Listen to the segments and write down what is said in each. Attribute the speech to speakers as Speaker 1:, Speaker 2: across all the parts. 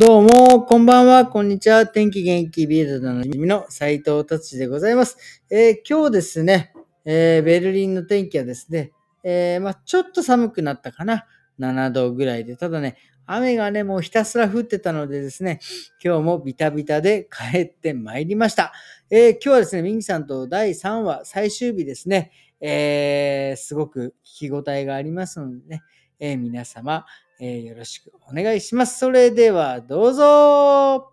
Speaker 1: どうも、こんばんは、こんにちは。天気元気ビールドの耳の斉藤達でございます。えー今日ですね、えーベルリンの天気はですね、えーまあ、ちょっと寒くなったかな。7度ぐらいで。ただね、雨がね、もうひたすら降ってたのでですね、今日もビタビタで帰ってまいりました。えー今日はですね、ミンキさんと第3話最終日ですね、えーすごく聞き応えがありますのでね、えー皆様、えーよろしくお願いします。それではどうぞ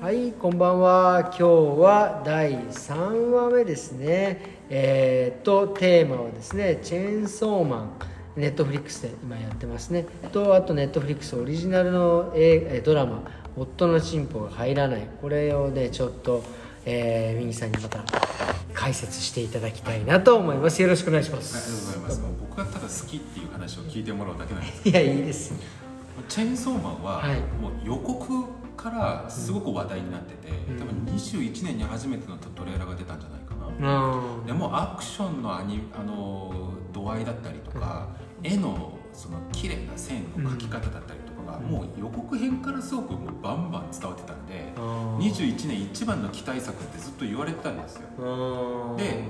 Speaker 1: はい、こんばんは。今日は第3話目ですね。えー、と、テーマはですね、チェーンソーマン。ネットフリックスで今やってますね。と、あとネットフリックスオリジナルのドラマ、夫のチンポが入らない。これをね、ちょっと、えー、ミニさんにまた解説していただきたいなと思います。よろしくお願いしま
Speaker 2: ありがとう
Speaker 1: す。
Speaker 2: ございます。僕はただ好きっていう話を聞いてもらうだけなんです
Speaker 1: いや、いいです。
Speaker 2: チェーンソーマンは、
Speaker 1: はい
Speaker 2: もう予告からすごく話題になってて、
Speaker 1: うん
Speaker 2: 多分21年に初めてのトレーラーが出たんじゃないかな、
Speaker 1: うん
Speaker 2: でもアクションのアニあの度合いだったりとか、絵のその綺麗な線の描き方だったりもう予告編からすごくもうバンバン伝わってたんで、
Speaker 1: あー。
Speaker 2: 21年一番の期待作ってずっと言われてたんですよ。
Speaker 1: うん
Speaker 2: で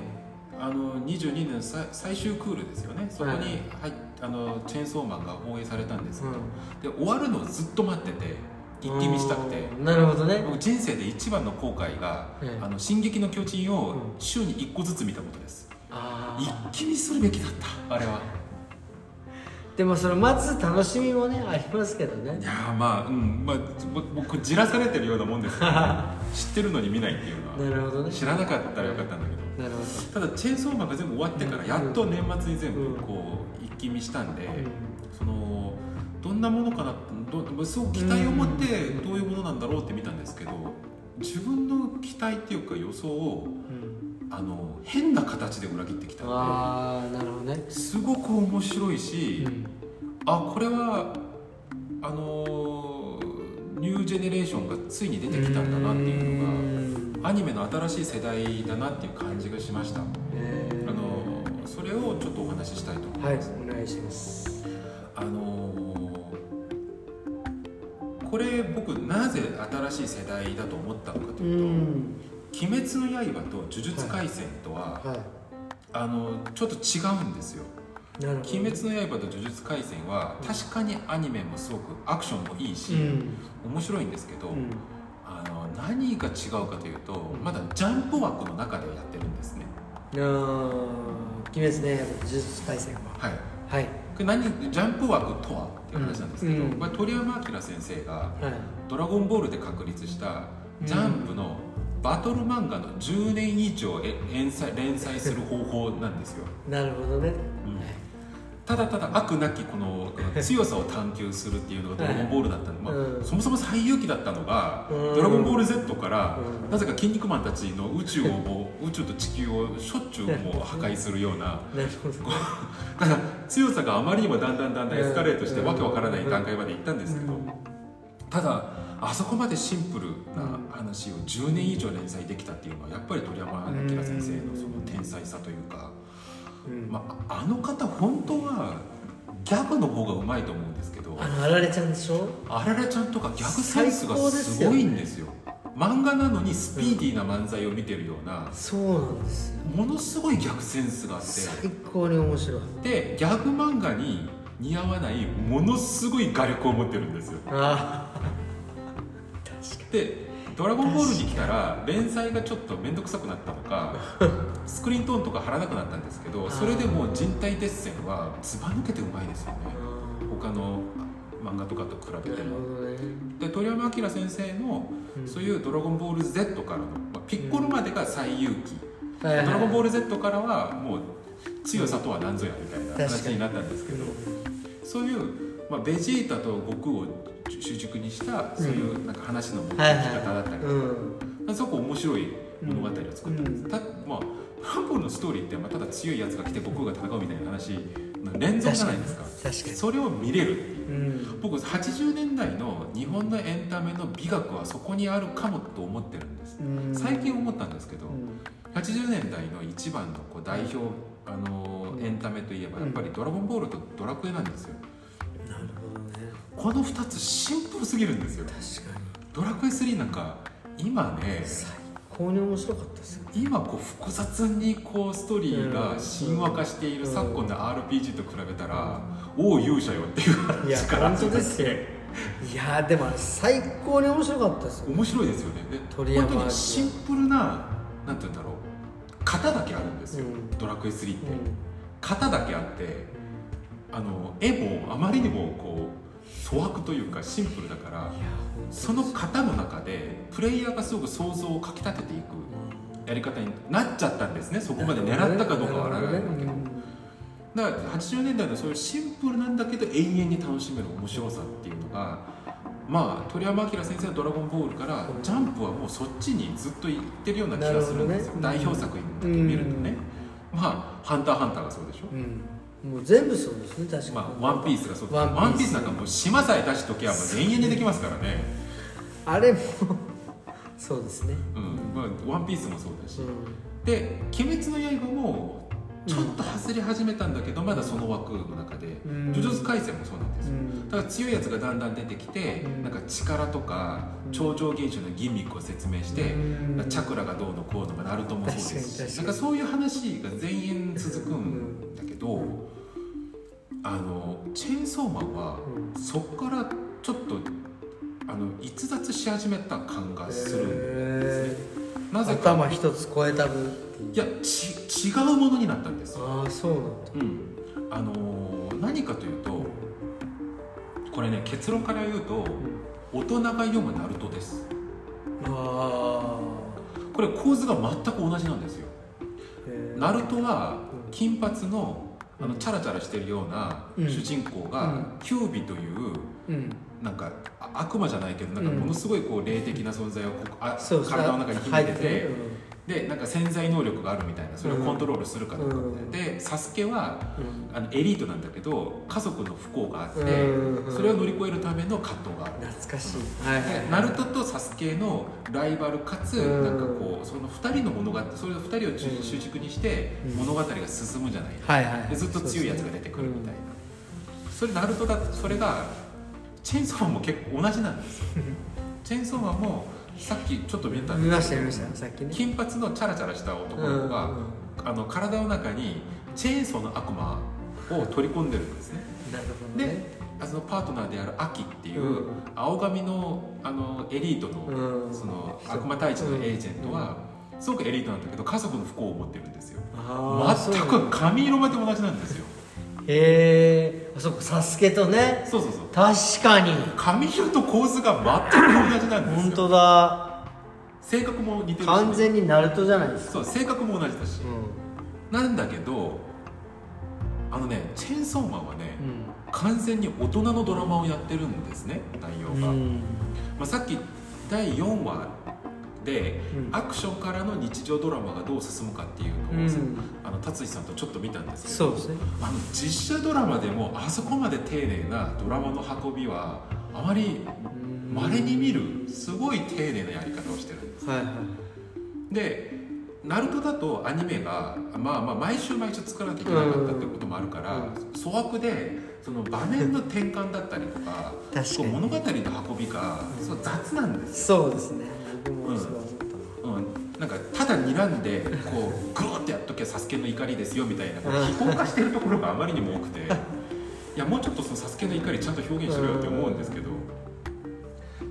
Speaker 2: あの22年さ最終クールですよね。そこに
Speaker 1: はい
Speaker 2: 入っあのチェーンソーマンが放映されたんですけど、
Speaker 1: うん。
Speaker 2: で終わるのをずっと待ってて一気見したくて。
Speaker 1: うん。なるほどね。
Speaker 2: 僕人生で一番の後悔が「
Speaker 1: うん
Speaker 2: あの進撃の巨人」を
Speaker 1: うん。
Speaker 2: 週に1個ずつ見たことです。一気見するべきだったあれは
Speaker 1: でもその待つ楽しみもねありますけどね。
Speaker 2: いやーまあうんまあぼ僕じらされてるようなもんですけど 知ってるのに見ないっていうのは。
Speaker 1: なるほどね。
Speaker 2: 知らなかったらよかったんだけど。
Speaker 1: なるほ
Speaker 2: ただチェーンソーマンが全部終わってからやっと年末に全部
Speaker 1: うん
Speaker 2: こう一気見したんで、
Speaker 1: ど
Speaker 2: そのどんなものかなどすごく期待を持ってどういうものなんだろうって見たんですけど自分の期待っていうか予想を
Speaker 1: うんうん
Speaker 2: あの変な形で裏切ってきたん
Speaker 1: ああなるほどね。
Speaker 2: ですごく面白いし、
Speaker 1: うん。
Speaker 2: あこれはあのニュージェネレーションがついに出てきたんだなっていうのがアニメの新しい世代だなっていう感じがしました。
Speaker 1: えー。
Speaker 2: あのそれをちょっとお話ししたいと思い
Speaker 1: はい
Speaker 2: ます。
Speaker 1: お願いします。
Speaker 2: あのこれ僕なぜ新しい世代だと思ったのかと
Speaker 1: う
Speaker 2: いうと
Speaker 1: ん「
Speaker 2: 鬼滅の刃」と「呪術廻戦」とは、
Speaker 1: は
Speaker 2: あのちょっと違うんですよ。鬼滅の刃と呪術廻戦は確かにアニメもすごくアクションもいいし、
Speaker 1: うん。
Speaker 2: 面白いんですけど、
Speaker 1: うん。
Speaker 2: あの何が違うかというとまだジャンプ枠の中でやってるんですね。
Speaker 1: 鬼滅ね呪術廻戦は。
Speaker 2: はい。
Speaker 1: はい。
Speaker 2: これ何ジャンプ枠とはっていう話なんですけど、
Speaker 1: うん。
Speaker 2: これ鳥山明先生が
Speaker 1: はい「
Speaker 2: ドラゴンボール」で確立したジャンプのバトル漫画の10年以上え連載連載する方法なんですよ、
Speaker 1: なるほどね。
Speaker 2: ただただ悪なきこの 強さを探求するっていうのが「ドラゴンボール」だったの、まあ
Speaker 1: うん。
Speaker 2: そもそも最勇気だったのが「
Speaker 1: うん。
Speaker 2: ドラゴンボール Z」から、
Speaker 1: うん。
Speaker 2: なぜか「筋肉マン」たちの宇宙をもう 宇宙と地球をしょっちゅうもう破壊するような。だから強さがあまりにもだんだんだんだんエスカレートして
Speaker 1: うん。
Speaker 2: わけわからない段階まで行ったんですけど、
Speaker 1: うん。
Speaker 2: ただあそこまでシンプルな話を10年以上連載できたっていうのはやっぱり鳥山明先生のその天才さというか、
Speaker 1: うん。
Speaker 2: まあ、あの方本当はギャグの方がうまいと思うんですけど
Speaker 1: あられちゃんでしょ？
Speaker 2: あられちゃんとかギャグセンスがすごいんですよ。漫画なのにスピーディーな漫才を見てるような
Speaker 1: そうなんですよ。
Speaker 2: ものすごいギャグセンスがあって
Speaker 1: 最高に面白い。
Speaker 2: でギャグ漫画に似合わないものすごい画力を持ってるんですよ。
Speaker 1: あ
Speaker 2: で「ドラゴンボール」に来たら連載がちょっと面倒くさくなったのか スクリーントーンとか貼らなくなったんですけどそれでもう人体鉄線はずば抜けてうまいですよね。
Speaker 1: あ
Speaker 2: 他の漫画とかと比べても。で鳥山明先生のそういう「ドラゴンボール Z」からの、まあ、ピッコロまでが最勇気「
Speaker 1: はいはい
Speaker 2: ドラゴンボール Z」からはもう強さとは何ぞやみたいな話になったんですけどそういう、まあ、ベジータと悟空を主軸にしたそういうなんか話の持ってき方だったりとか、
Speaker 1: うん。
Speaker 2: すごく面白い物語を作ったんです、
Speaker 1: うん。
Speaker 2: たまあハンボールのストーリーって、まあ、ただ強いやつが来て悟空が戦うみたいな話の連続じゃないですか。
Speaker 1: 確かに。
Speaker 2: それを見れる。
Speaker 1: うん。
Speaker 2: 僕80年代の日本のエンタメの美学はそこにあるかもと思ってるんです。
Speaker 1: うん。
Speaker 2: 最近思ったんですけど、
Speaker 1: うん。
Speaker 2: 80年代の一番のこう代表あの
Speaker 1: うん。
Speaker 2: エンタメといえばやっぱり「ドラゴンボール」と「ドラクエ」なんですよこの2つシンプルすぎるんですよ。
Speaker 1: 確かに。
Speaker 2: ドラクエ3なんか今ね
Speaker 1: 最高に面白かったです。よ
Speaker 2: 今こう複雑にこうストーリーが神話化している
Speaker 1: うん。
Speaker 2: 昨今の RPG と比べたら「おお勇者よ」っていう話から
Speaker 1: 本当ですよ。いやでも最高に面白かったです。よ
Speaker 2: 面白いですよね。で
Speaker 1: 鳥山
Speaker 2: 本当にシンプルななんて言うんだろう。型だけあるんですよ、
Speaker 1: うん。
Speaker 2: ドラクエ3って、
Speaker 1: う
Speaker 2: 型だけあってあの絵もあまりにもこう粗悪というかシンプルだからその型の中でプレイヤーがすごく想像をかき立てていくやり方になっちゃったんですね。そこまで狙ったかどうかはわからないけ。どだから80年代のそういうシンプルなんだけど永遠に楽しめる面白さっていうのがまあ鳥山明先生の「ドラゴンボール」からジャンプはもうそっちにずっと行ってるような気がするんですよ、代表作だけ見るとね、まあ「ハンターハンター」がそうでしょ、
Speaker 1: うんもう全部そうですね確かに、
Speaker 2: まあ、ワンピースがそうです。
Speaker 1: ワンピース。
Speaker 2: ワンピースなんかもう島さえ出しとけばもう永遠にできますからね、
Speaker 1: あれもそうですね。
Speaker 2: うん。まあ、ワンピースもそうだし、
Speaker 1: う
Speaker 2: で「鬼滅の刃」もちょっと外れ始めたんだけど、まだその枠の中で「
Speaker 1: ん。
Speaker 2: 呪術廻戦」もそうなんですよ、
Speaker 1: ん。
Speaker 2: だから強いやつがだんだん出てきて、
Speaker 1: うん。
Speaker 2: なんか力とか
Speaker 1: うん。
Speaker 2: 超常現象のギミックを説明して、
Speaker 1: うん。
Speaker 2: チャクラがどうのこうのがナルトもそうですしなんかそういう話が全員続くんだけど、あのチェーンソーマンは
Speaker 1: うん。
Speaker 2: そこからちょっとあの逸脱し始めた感がするんですね。なぜか。
Speaker 1: 頭一つ超えた分。い
Speaker 2: やち違うものになったんです。よ、
Speaker 1: ああそうなんだ。
Speaker 2: うん、あのー何かというとこれね結論から言うと大人が読むナルトです。
Speaker 1: あ
Speaker 2: これ構図が全く同じなんですよ。
Speaker 1: あ
Speaker 2: ナルトは
Speaker 1: うん。
Speaker 2: 金髪のあの
Speaker 1: うん
Speaker 2: チャラチャラしてるような
Speaker 1: うん。
Speaker 2: 主人公が
Speaker 1: うん。
Speaker 2: キュービという
Speaker 1: うん。
Speaker 2: なんかあ悪魔じゃないけどなんか
Speaker 1: うん。
Speaker 2: ものすごいこう霊的な存在をこうあ体の中に秘めてて、
Speaker 1: る
Speaker 2: でなんか潜在能力があるみたいなそれをコントロールするかどうかみたいな、
Speaker 1: うん。
Speaker 2: でサスケは
Speaker 1: うん。
Speaker 2: あのエリートなんだけど家族の不幸があって、
Speaker 1: うん
Speaker 2: それを乗り越えるための葛藤がある、
Speaker 1: 懐かしい。はいはい
Speaker 2: ナルトとサスケのライバルかつ、
Speaker 1: うん。
Speaker 2: なんかこうその2人の物語それを2人を主軸にして
Speaker 1: うん。
Speaker 2: 物語が進むじゃない、
Speaker 1: はいはい
Speaker 2: でずっと強いやつが出てくるみたいな、それナルトだそれがチェーンソーマンも結構同じなんですよ。チェーンソーマンもさっきちょっと見たん
Speaker 1: 見ました見ましたさっきね。
Speaker 2: 金髪のチャラチャラした男の子が、
Speaker 1: うんうん。
Speaker 2: あの体の中にチェーンソーの悪魔を取り込んでるんですね。
Speaker 1: なるほどね。
Speaker 2: であそのパートナーであるアキっていう、
Speaker 1: うん。
Speaker 2: 青髪のあのエリートの,、
Speaker 1: うん。
Speaker 2: その悪魔退治のエージェントは、すごくエリートなんだけど家族の不幸を持ってるんですよ。全く髪色まで同じなんですよ。
Speaker 1: へえあそこサスケとね。
Speaker 2: そうそうそう。
Speaker 1: 確かに。
Speaker 2: 髪色と構図が全く同じなんですよ。
Speaker 1: 本当だ。
Speaker 2: 性格も似てるし。
Speaker 1: 完全にナルトじゃないですか。
Speaker 2: そう性格も同じだし、
Speaker 1: う
Speaker 2: なんだけどあのねチェーンソーマンはね、
Speaker 1: ん。
Speaker 2: 完全に大人のドラマをやってるんですね内容が、
Speaker 1: うん。
Speaker 2: まあ、さっき第4話アクションからの日常ドラマがどう進むかっていうのを、
Speaker 1: うん。
Speaker 2: あの達志さんとちょっと見たんですけど
Speaker 1: ね。
Speaker 2: あの実写ドラマでもあそこまで丁寧なドラマの運びはあまりまれに見るすごい丁寧なやり方をしてるんです
Speaker 1: はいはい
Speaker 2: でナルトだとアニメがまあまあ毎週毎週作らなきゃいけなかったってこともあるから、
Speaker 1: うん。
Speaker 2: 粗悪でその場面の転換だったりとか物語の運びがそう雑なんですよ、
Speaker 1: そうですねた
Speaker 2: うん、なんかただ睨んでこうグロってやっときゃサスケの怒りですよみたいな非行化してるところがあまりにも多くて。いやもうちょっとそのサスケの怒りちゃんと表現しろよって思うんですけど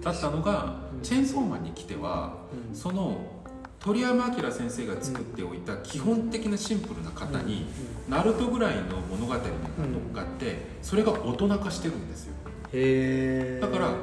Speaker 2: だったのがチェーンソーマンに来ては
Speaker 1: うん。
Speaker 2: その鳥山明先生が作っておいた基本的なシンプルな型に、ナルトぐらいの物語が乗っかって、それが大人化してるんですよ。だから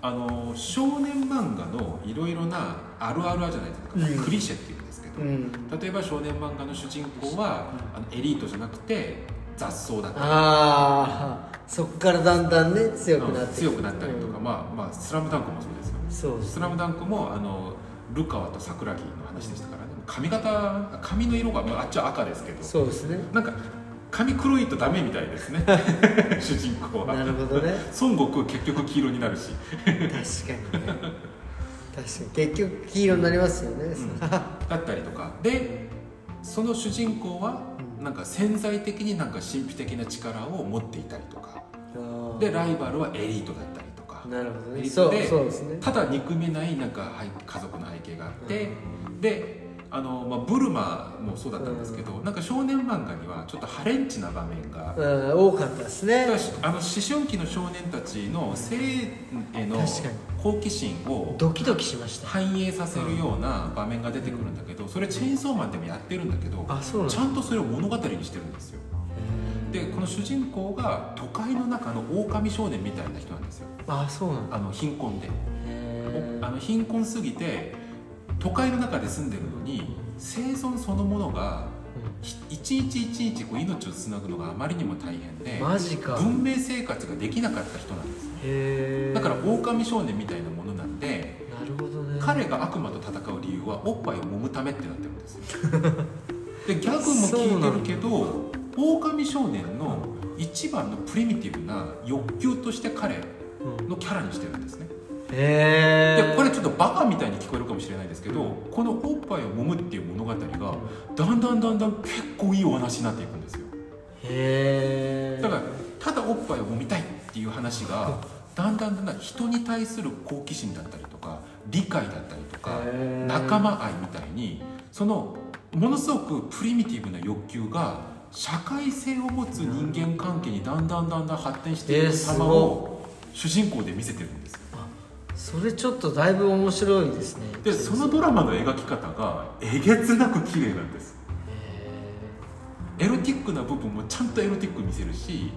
Speaker 2: あの少年漫画のいろいろなあるあるあるじゃないですか、
Speaker 1: うん。
Speaker 2: クリシェっていうんですけど、
Speaker 1: うん。
Speaker 2: 例えば少年漫画の主人公は、あのエリートじゃなくて雑草だったり。
Speaker 1: ああそこからだんだんね強くなって
Speaker 2: 強くなったりとか、
Speaker 1: うん
Speaker 2: まあまあ「スラムダンクもそうですよ。ね「
Speaker 1: そう
Speaker 2: スラムダンクもあのルカワと桜木の話でしたからね。髪型髪の色がまああっちは赤ですけど。
Speaker 1: そうですね。
Speaker 2: なんか髪黒いとダメみたいですね。主人公は。
Speaker 1: なるほどね。
Speaker 2: 孫悟空結局黄色になるし、
Speaker 1: 確かにね。確かに。結局黄色になりますよね、
Speaker 2: うん。だったりとか。でその主人公は
Speaker 1: うん。
Speaker 2: なんか潜在的になんか神秘的な力を持っていたりとか。でライバルはエリートだったりとか。
Speaker 1: なるほど
Speaker 2: エ
Speaker 1: ね。そう
Speaker 2: リートで
Speaker 1: そうですね。
Speaker 2: ただ憎めないなんかはい家族の背景があって、であの、まあ、ブルマもそうだったんですけど、なんか少年漫画にはちょっとハレンチな場面が、
Speaker 1: うん多かったですね。
Speaker 2: あの思春期の少年たちの性への好奇心を
Speaker 1: ドキドキしました。
Speaker 2: 反映させるような場面が出てくるんだけどそれチェーンソーマンでもやってるんだけど
Speaker 1: うなんだ
Speaker 2: ちゃんとそれを物語にしてるんですよ。でこの主人公が都会の中の狼少年みたいな人なんですよ。
Speaker 1: あそうなんだ。
Speaker 2: あの貧困で。あの貧困すぎて都会の中で住んでるのに生存そのものがひ一日一日こう命をつなぐのがあまりにも大変で
Speaker 1: マジか。
Speaker 2: 文明生活ができなかった人なんです。だから狼少年みたいなものなんで
Speaker 1: なるほどね。
Speaker 2: 彼が悪魔と戦う理由はおっぱいを揉むためってなってるんです。よ でギャグも聞いてるけど狼少年の一番のプリミティブな欲求として彼
Speaker 1: うん
Speaker 2: のキャラにしてるんですね。
Speaker 1: へえ
Speaker 2: でこれちょっとバカみたいに聞こえるかもしれないですけどこのおっぱいを揉むっていう物語がだんだんだんだん結構いいお話になっていくんですよ
Speaker 1: へえ
Speaker 2: だからただおっぱいを揉みたいっていう話がだんだんだんだん人に対する好奇心だったりとか理解だったりとか
Speaker 1: へー
Speaker 2: 仲間愛みたいにそのものすごくプリミティブな欲求が社会性を持つ人間関係にだんだんだんだん発展していく様を主人公で見せてるんですよ
Speaker 1: それちょっとだいぶ面白いですね。
Speaker 2: でそのドラマの描き方がえげつなく綺麗なんです。エロティックな部分もちゃんとエロティック見せるし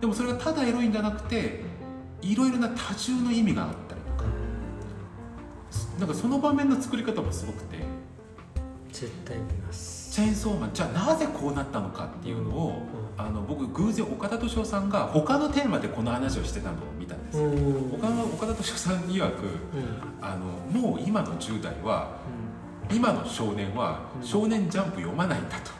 Speaker 2: でもそれがただエロいんじゃなくていろいろな多重の意味があったりとか。なんかその場面の作り方もすごくて
Speaker 1: 絶対見ます。
Speaker 2: チェーンソーマンじゃあなぜこうなったのかっていうのを、あの僕偶然岡田敏夫さんが他のテーマでこの話をしてたのを見たんです岡田岡田敏夫さん曰く
Speaker 1: うん。
Speaker 2: あのもう今の10代は今の少年は
Speaker 1: うん。
Speaker 2: 少年ジャンプ読まないんだと。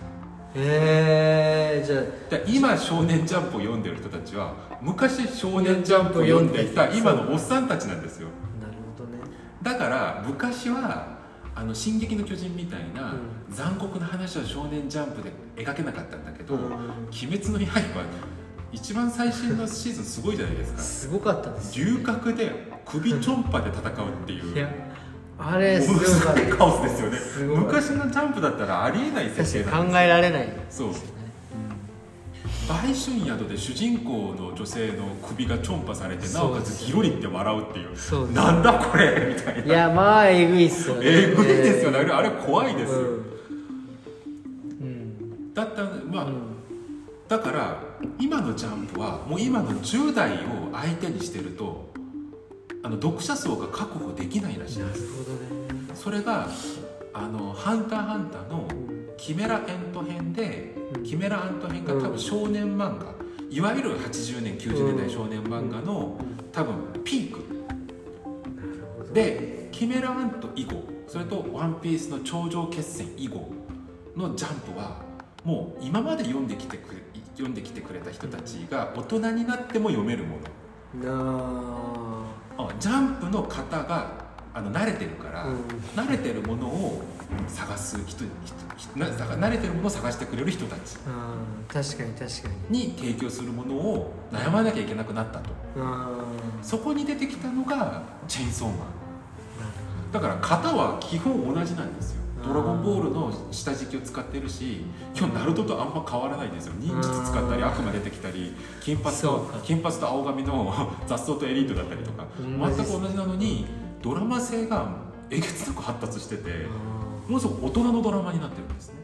Speaker 1: へえじゃあ。
Speaker 2: で今少年ジャンプを読んでる人たちは昔少年ジャンプを読んでいた今のおっさんたちなんですよ。
Speaker 1: なるほどね。
Speaker 2: だから昔は「あの進撃の巨人」みたいな
Speaker 1: う
Speaker 2: 残酷な話は少年ジャンプで描けなかったんだけど「
Speaker 1: うん。
Speaker 2: 鬼滅の刃」一番最新のシーズンすごいじゃないですか。
Speaker 1: すごかったです
Speaker 2: 龍角で首ちょんぱで戦うっていう。
Speaker 1: いやあれすごか
Speaker 2: カオスですよね。昔のジャンプだったらありえない設定なんです
Speaker 1: えられない。
Speaker 2: そう売春宿で主人公の女性の首がちょんぱされてなおかつギロリって笑うっていう。
Speaker 1: そうです。
Speaker 2: なんだこれみたい
Speaker 1: い
Speaker 2: な
Speaker 1: やまあえぐいっすよね。
Speaker 2: えぐいですよね。あれあれ怖いですよ、
Speaker 1: うん。うん
Speaker 2: だったまあ、
Speaker 1: うん。
Speaker 2: だから今のジャンプはもう今の10代を相手にしてるとあの読者層が確保できないらしい
Speaker 1: なる
Speaker 2: です。
Speaker 1: ほどね。
Speaker 2: それがあの「ハンターハンター」のキメラエント編で
Speaker 1: うん。
Speaker 2: キメラエント編が多分少年漫画。いわゆる80年90年代少年漫画の多分ピーク。でキメラアント以後それと「ワンピースの頂上決戦以後のジャンプはもう今まで読んできてくれ読んできてくれた人たちが大人になっても読めるもの。あジャンプの方があの慣れてるから、
Speaker 1: うん。
Speaker 2: 慣れてるものを探す人人なだから慣れてるものを探してくれる人たち。
Speaker 1: うん。確かに確かに。
Speaker 2: に提供するものを悩まなきゃいけなくなったと。
Speaker 1: あ
Speaker 2: そこに出てきたのがチェーンソーマン。だから型は基本同じなんですよ。ドラゴンボールの下敷きを使ってるし今日ナルトとあんま変わらないんですよ。忍術使ったり悪魔出てきたり金髪と金髪と青髪の 雑草とエリートだったりとか全く同じなのにドラマ性がえげつなく発達してて
Speaker 1: あ
Speaker 2: ものすごく大人のドラマになってるんですね。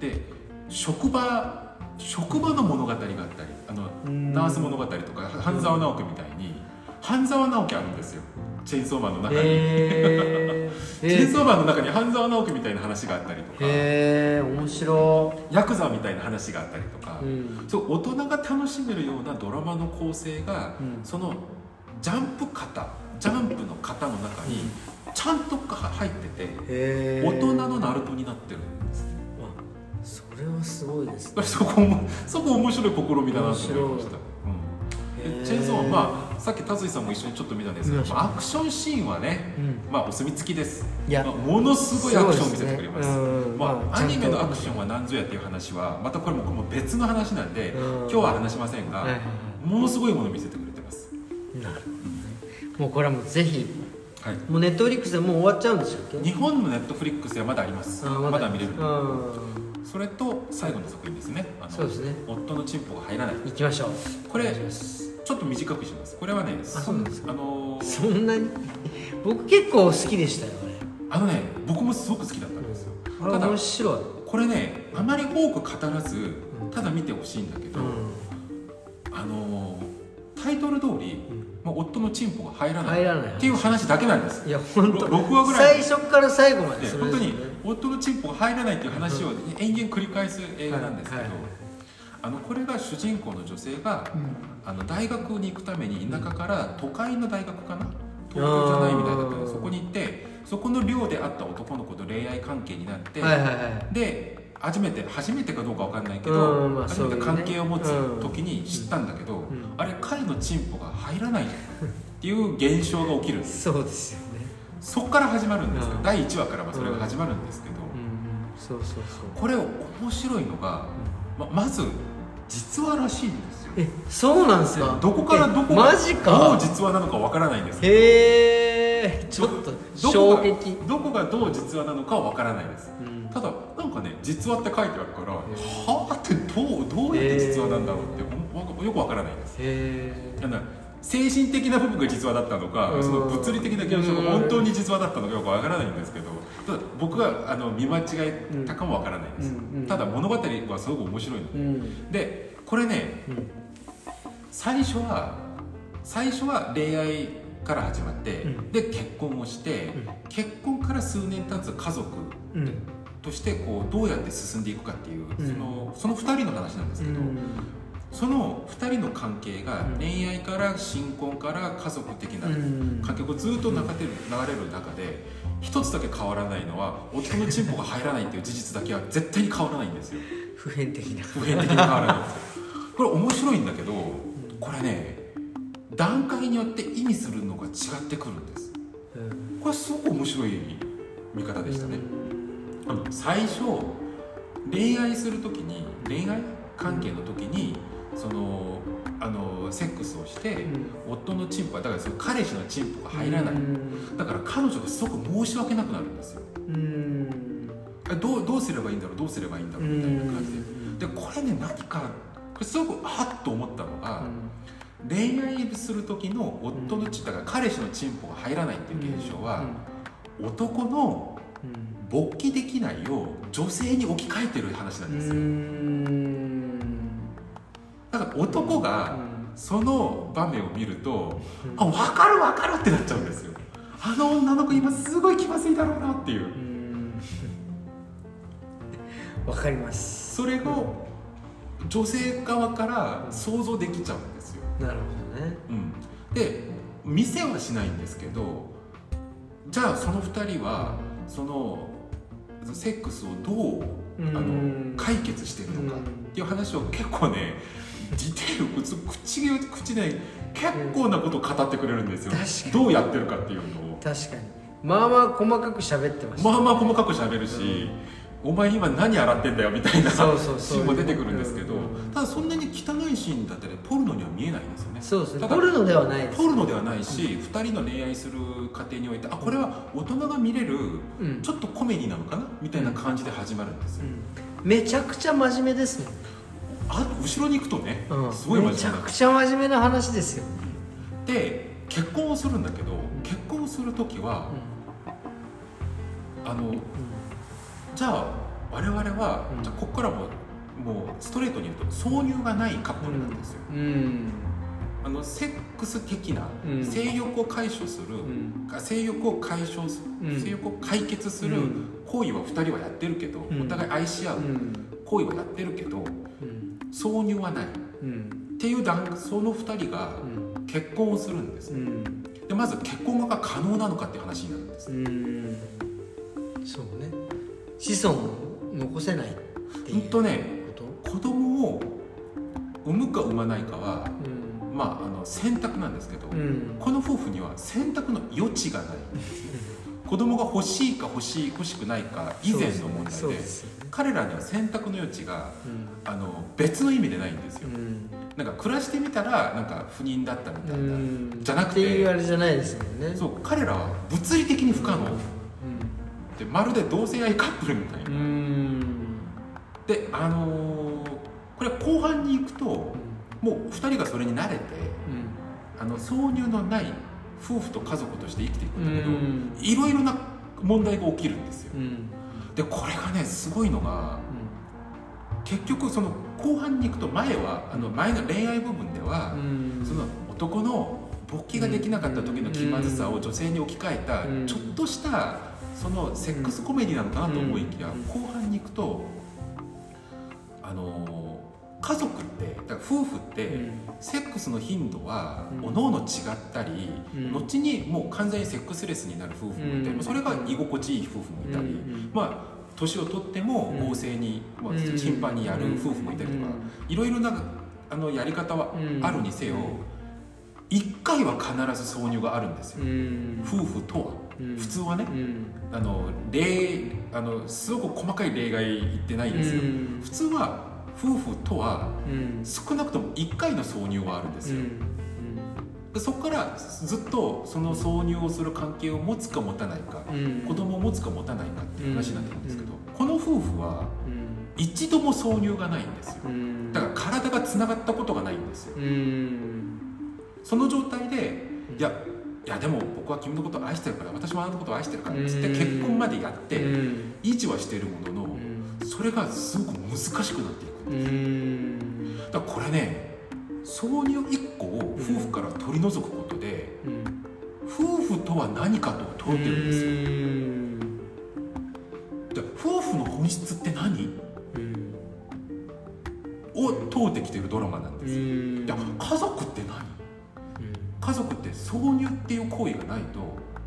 Speaker 2: で職場職場の物語があったりあの
Speaker 1: うん。
Speaker 2: ナース物語とか半沢直樹みたいに半沢直樹あるんですよ。チェーンソーマンの中に、
Speaker 1: へ
Speaker 2: チェーン
Speaker 1: え
Speaker 2: ソーマンの中に半沢直樹みたいな話があったりとか。
Speaker 1: へえ面白
Speaker 2: ヤクザみたいな話があったりとか、
Speaker 1: うん。
Speaker 2: そう大人が楽しめるようなドラマの構成が、
Speaker 1: うん。
Speaker 2: そのジャンプ型ジャンプの型の中にちゃんと入ってて、大人のナルトになってるんです。ね
Speaker 1: それはすごいですね。
Speaker 2: そこもそこ面白い試みだなと思いました、うん、チェーンソーマンまあさっき達井さんも一緒にちょっと見たんですけどアクションシーンはね、
Speaker 1: うん。
Speaker 2: まあお墨付きです。
Speaker 1: いや
Speaker 2: まあものすごいアクションを見せてくれます。
Speaker 1: ねうん。
Speaker 2: まあアニメのアクションは何ぞやっていう話はまたこれももう別の話なんで、
Speaker 1: うん。
Speaker 2: 今日は話しませんが、
Speaker 1: はい
Speaker 2: ものすごいものを見せてくれてます。
Speaker 1: なるほどね。もうこれはもうぜひ
Speaker 2: はい。
Speaker 1: もうネットフリックスでもう終わっちゃうんでしたっけ？
Speaker 2: 日本のネットフリックスではまだあります。
Speaker 1: あ
Speaker 2: まだ。見れる
Speaker 1: うん。
Speaker 2: それと最後の作品ですね。あの
Speaker 1: そうですね。
Speaker 2: 夫のチンポが入らない。
Speaker 1: 行きましょう。
Speaker 2: これちょっと短くします。これはね
Speaker 1: そうなんです
Speaker 2: あのー
Speaker 1: そんなに？僕結構好きでしたよ
Speaker 2: あのね僕もすごく好きだったんですよ。
Speaker 1: あれあ
Speaker 2: ただ
Speaker 1: れ面白い。
Speaker 2: これねあまり多く語らず
Speaker 1: うん。
Speaker 2: ただ見てほしいんだけど、
Speaker 1: う
Speaker 2: あのータイトル通り、
Speaker 1: ん。
Speaker 2: まあ、夫のチンポが入らないっていう話だけなんです。
Speaker 1: いや本当。
Speaker 2: ろ六話ぐらい。
Speaker 1: 最初から最後まで
Speaker 2: で
Speaker 1: それ
Speaker 2: 本当に夫のチンポが入らないっていう話を延々繰り返す映画なんですけど、
Speaker 1: はいはい
Speaker 2: あのこれが主人公の女性が、あの大学に行くために田舎から都会の大学かな？東京じゃないみたいだったんでそこに行ってそこの寮で会った男の子と恋愛関係になって、
Speaker 1: はいはいはい。
Speaker 2: で初めて初めてかどうかわかんないけど、
Speaker 1: うんまあ
Speaker 2: 初めて関係を持つ時に知ったんだけど、
Speaker 1: ん。
Speaker 2: あれ彼のチンポが入らないっていう現象が起きるんです
Speaker 1: そうですよね。
Speaker 2: そこから始まるんですよ、
Speaker 1: うん。
Speaker 2: 第1話からはそれが始まるんですけど、
Speaker 1: うん。うんそうそうそう。
Speaker 2: これ面白いのが、ままず実話らしいんですよ。
Speaker 1: えそうなんですか？
Speaker 2: どこからどこ
Speaker 1: え
Speaker 2: が
Speaker 1: マジか。
Speaker 2: どう実話なのかわからないんですけど
Speaker 1: へえちょっと
Speaker 2: どこ
Speaker 1: 衝
Speaker 2: が
Speaker 1: 撃。
Speaker 2: どこがどう実話なのかはわからないです。
Speaker 1: うん。
Speaker 2: ただなんかね実話って書いてあるから、はあってどうどうやって実話なんだろうってほんわよくわからないです。
Speaker 1: へえ
Speaker 2: あの精神的な部分が実話だったのか、
Speaker 1: うん。
Speaker 2: その物理的な現象が本当に実話だったのかよくわからないんですけどただ僕があの見間違えたかもわからないです、
Speaker 1: うんうん。
Speaker 2: ただ物語はすごく面白いの
Speaker 1: うん。
Speaker 2: でこれね
Speaker 1: うん。
Speaker 2: 最初は最初は恋愛から始まって、
Speaker 1: うん。
Speaker 2: で結婚をして、
Speaker 1: うん。
Speaker 2: 結婚から数年経つ家族
Speaker 1: うん。
Speaker 2: としてこうどうやって進んでいくかっていう、
Speaker 1: うん。
Speaker 2: そのその2人の話なんですけど、その2人の関係が
Speaker 1: うん。
Speaker 2: 恋愛から新婚から家族的な
Speaker 1: うん。
Speaker 2: 関係をずっと流れる流れる中で一つだけ変わらないのは夫のチンポが入らないっていう事実だけは絶対に変わらないんですよ。
Speaker 1: 普遍的な。
Speaker 2: 普遍的に変わらないんですよ。これ面白いんだけどこれね段階によって意味するのが違ってくるんです。
Speaker 1: うん
Speaker 2: これすごく面白い見方でしたね。あの最初恋愛する時に恋愛関係の時にそのあのセックスをして、夫のチンポはだからその彼氏のチンポが入らない、
Speaker 1: うん。
Speaker 2: だから彼女がすごく申し訳なくなるんですよ。
Speaker 1: うん。
Speaker 2: えどうどうすればいいんだろうどうすればいいんだろうみたいな感じで。でこれね何かこれすごくあっと思ったのが、恋愛する時の夫のチンだから彼氏のチンポが入らないっていう現象は、男の勃起できないを女性に置き換えてる話なんですよ、だから男がその場面を見ると、あ分かる分かるってなっちゃうんですよ。あの女の子今すごい気まずいだろうなっていう。
Speaker 1: わかります。
Speaker 2: それを女性側から想像できちゃう
Speaker 1: なるほどね。
Speaker 2: うん、で見せはしないんですけどじゃあその2人はそのセックスをどうあの
Speaker 1: うん
Speaker 2: 解決してるのかっていう話を結構ねディテール口口口で結構なことを語ってくれるんですよ。どうやってるかっていうのを。
Speaker 1: 確かに。まあまあ細かく喋ってました。
Speaker 2: まあまあ細かく喋るし、お前今何洗ってんだよみたいなシーンも出てくるんですけど
Speaker 1: うん
Speaker 2: ただそんなに汚いシーンだったりポルノには見えないんですよね。
Speaker 1: そうですね。ポルノではないです。
Speaker 2: ポルノではないし、2人の恋愛する過程においてあこれは大人が見れる
Speaker 1: うん。
Speaker 2: ちょっとコメディなのかな？みたいな感じで始まるんですよ、
Speaker 1: めちゃくちゃ真面目ですね。
Speaker 2: あ後ろに行くとね、
Speaker 1: うん。
Speaker 2: すごい真面目な。
Speaker 1: めちゃくちゃ真面目な話ですよ。
Speaker 2: で結婚をするんだけど結婚をする時はあのじゃあ我々は、
Speaker 1: うん。
Speaker 2: じゃあここからももうストレートに言うと挿入がないカップルなんですよ、
Speaker 1: うん。
Speaker 2: あのセックス的な
Speaker 1: うん。
Speaker 2: 性欲を解消する、
Speaker 1: うん。
Speaker 2: 性欲を解消する、
Speaker 1: うん。
Speaker 2: 性欲を解決する
Speaker 1: うん。
Speaker 2: 行為は2人はやってるけど、
Speaker 1: うん。
Speaker 2: お互い愛し合う
Speaker 1: うん。
Speaker 2: 行為はやってるけど
Speaker 1: うん。
Speaker 2: 挿入はない。っ
Speaker 1: うん。
Speaker 2: ていう段その2人が
Speaker 1: うん。
Speaker 2: 結婚をするんです、
Speaker 1: うん。
Speaker 2: でまず結婚が可能なのかっていう話になるんです、
Speaker 1: うん。そうね子孫を残せないっていう
Speaker 2: とね
Speaker 1: こ
Speaker 2: 子供を産むか産まないかは
Speaker 1: とうん。
Speaker 2: まああの選択なんですけど、
Speaker 1: うん。
Speaker 2: この夫婦には選択の余地がない。子供が欲しいか欲しい欲しくないか以前の問題で
Speaker 1: そうですよね
Speaker 2: 彼らには選択の余地が
Speaker 1: うん。
Speaker 2: あの別の意味でないんですよ、
Speaker 1: うん。
Speaker 2: なんか暮らしてみたらなんか不妊だったみたいな、
Speaker 1: うん。
Speaker 2: じゃなく
Speaker 1: っていうあ
Speaker 2: て
Speaker 1: れじゃないですもんね。
Speaker 2: そう彼らは物理的に不可能、でまるで同性愛カップルみたいな、
Speaker 1: うん。うん
Speaker 2: であのーこれ後半に行くともう2人がそれに慣れてあの挿入のない夫婦と家族として生きていくんだけど、
Speaker 1: うん。
Speaker 2: いろいろな問題が起きるんですよ。
Speaker 1: うん。うん
Speaker 2: でこれがねすごいのが結局その後半に行くと前はあの前の恋愛部分では、
Speaker 1: うん。
Speaker 2: その男の勃起ができなかった時の気まずさを女性に置き換えた
Speaker 1: うん。
Speaker 2: ちょっとしたそのセックスコメディなのかなと思いきや
Speaker 1: うん。
Speaker 2: 後半に行くとあのー家族ってだから夫婦って
Speaker 1: うん。
Speaker 2: セックスの頻度は
Speaker 1: うん。
Speaker 2: おのおの違ったり
Speaker 1: うん。
Speaker 2: 後にもう完全にセックスレスになる夫婦もいて
Speaker 1: うん。
Speaker 2: それが居心地いい夫婦もいたり
Speaker 1: うん。
Speaker 2: まあ年を取っても
Speaker 1: うん。
Speaker 2: 旺盛にまあ
Speaker 1: うん。
Speaker 2: 頻繁にやる夫婦もいたりとかいろいろなあのやり方は
Speaker 1: うん。
Speaker 2: あるにせよ1回は必ず挿入があるんですよ。
Speaker 1: うん。
Speaker 2: 夫婦とは。
Speaker 1: うん
Speaker 2: 普通はね
Speaker 1: うん。
Speaker 2: あの例あのすごく細かい例外言ってないんですよ。
Speaker 1: うん。
Speaker 2: 普通は夫婦とは
Speaker 1: うん。
Speaker 2: 少なくとも1回の挿入はあるんですよ。でそこからずっとその挿入をする関係を持つか持たないか
Speaker 1: うん。
Speaker 2: 子供を持つか持たないかっていう話になってるんですけど
Speaker 1: う
Speaker 2: この夫婦は
Speaker 1: うん。
Speaker 2: 一度も挿入がないんですよ。
Speaker 1: うん。
Speaker 2: だから体がつながったことがないんですよ。
Speaker 1: うん。
Speaker 2: その状態でいやいやでも僕は君のことを愛してるから私もあなたのことを愛してるからっつって
Speaker 1: うん
Speaker 2: 結婚までやって
Speaker 1: うん。
Speaker 2: 維持はしてるものの
Speaker 1: うん。
Speaker 2: それがすごく難しくなっていく。
Speaker 1: うん。
Speaker 2: だからこれね挿入1個を夫婦から取り除くことで夫婦とは何かと問うてるんですよ。で夫婦の本質って何？
Speaker 1: うん。
Speaker 2: を問うてきてるドラマなんですよ。家族って何？って挿入っていう行為がないと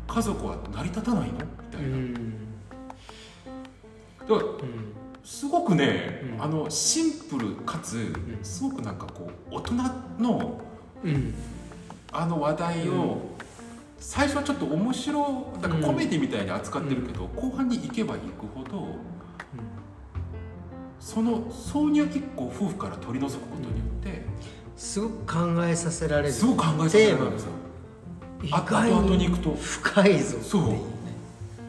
Speaker 2: 家族は成り立たないの？みたいな、だからすごくね、
Speaker 1: うん。
Speaker 2: あのシンプルかつすごくなんかこう大人の
Speaker 1: うん。
Speaker 2: あの話題を、最初はちょっと面白なんかコメディみたいに扱ってるけど、後半に行けば行くほどその挿入1個を夫婦から取り除くことによって、
Speaker 1: すごく考えさせられる。
Speaker 2: すごく考えさせられるんですよ後々に行くと
Speaker 1: 深いぞ
Speaker 2: そう。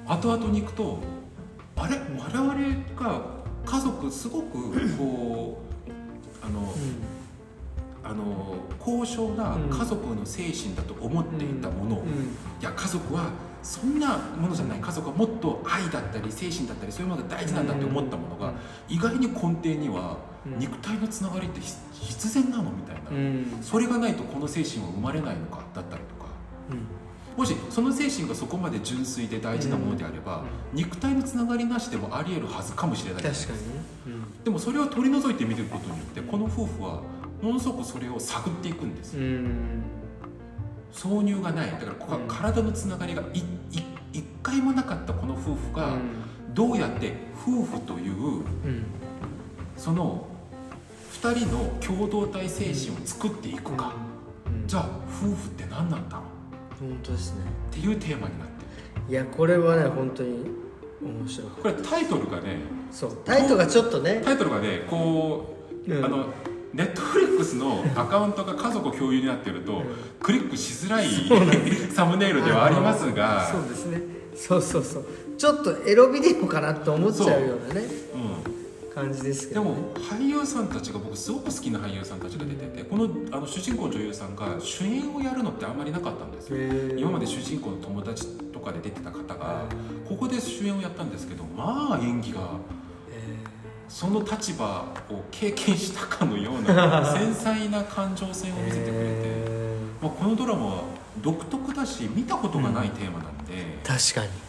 Speaker 2: 後々に行くとあれ？我々が家族すごくこうあの、あの高尚な家族の精神だと思っていたものを、
Speaker 1: うん。
Speaker 2: いや家族はそんなものじゃない。家族はもっと愛だったり精神だったりそういうものが大事なんだって思ったものが、意外に根底には
Speaker 1: うん。
Speaker 2: 肉体のつながりって必必然なの？みたいな、
Speaker 1: うん。
Speaker 2: それがないとこの精神は生まれないのか？だったりとかもしその精神がそこまで純粋で大事なものであれば、肉体のつながりなしでもありえるはずかもしれないじゃないです
Speaker 1: 確かにね。
Speaker 2: でもそれを取り除いてみることによってこの夫婦はものすごくそれを探っていくんですよ。
Speaker 1: うん。
Speaker 2: 挿入がない。だからここは
Speaker 1: うん。
Speaker 2: 体のつながりが一回もなかったこの夫婦がどうやって夫婦という
Speaker 1: うん。
Speaker 2: その2人の共同体精神を作っていくか、
Speaker 1: うん。
Speaker 2: じゃあ夫婦って何なんだろう
Speaker 1: 本当ですね。
Speaker 2: っていうテーマになってる。
Speaker 1: いやこれはね本当に面白い。
Speaker 2: これタイトルがね
Speaker 1: そうタイトルがちょっとね
Speaker 2: タイトルがねこう、
Speaker 1: うん。
Speaker 2: あのネットフリックスのアカウントが家族共有になってると、
Speaker 1: うん。
Speaker 2: クリックしづらいサムネイルではありますが。
Speaker 1: そうですね。そうそうそう。ちょっとエロビデオかなって思っちゃうようなね。
Speaker 2: うん、
Speaker 1: 感じですけ
Speaker 2: で
Speaker 1: ど、ね、
Speaker 2: も俳優さんたちが僕すごく好きな俳優さんたちが出ててこのあの主人公の女優さんが主演をやるのってあんまりなかったんですよ。今まで主人公の友達とかで出てた方がここで主演をやったんですけどまあ演技がその立場を経験したかのような 繊細な感情線を見せてくれて、
Speaker 1: へ
Speaker 2: まあ、このドラマは独特だし見たことがないテーマなんで、
Speaker 1: ー確かに。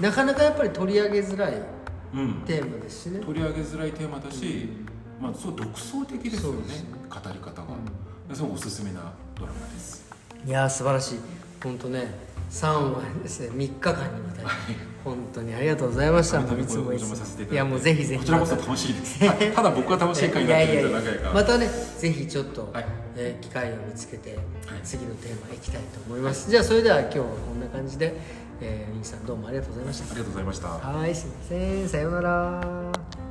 Speaker 1: なかなかやっぱり取り上げづらい
Speaker 2: うん
Speaker 1: テーマですしね。
Speaker 2: 取り上げづらいテーマだし、まあ、そう独創的ですよね
Speaker 1: ね。
Speaker 2: 語り方が、すごくおすすめなドラマです。
Speaker 1: いやー素晴らしい。本当ね3話ですね。3日間にわたり。本当にありがとうございました。いつもいやもうぜひぜひ。
Speaker 2: こちらこそ楽しいです。はい。ただ僕は楽しい会に
Speaker 1: い
Speaker 2: なってるん
Speaker 1: やいやいや
Speaker 2: じゃないか
Speaker 1: またねぜひちょっと、
Speaker 2: はい。
Speaker 1: えー機会を見つけて、次のテーマいきたいと思います。じゃあそれでは今日はこんな感じで、えー、ウィンさんどうもありがとうございました。
Speaker 2: ありがとうございました。
Speaker 1: はいすいません。さようなら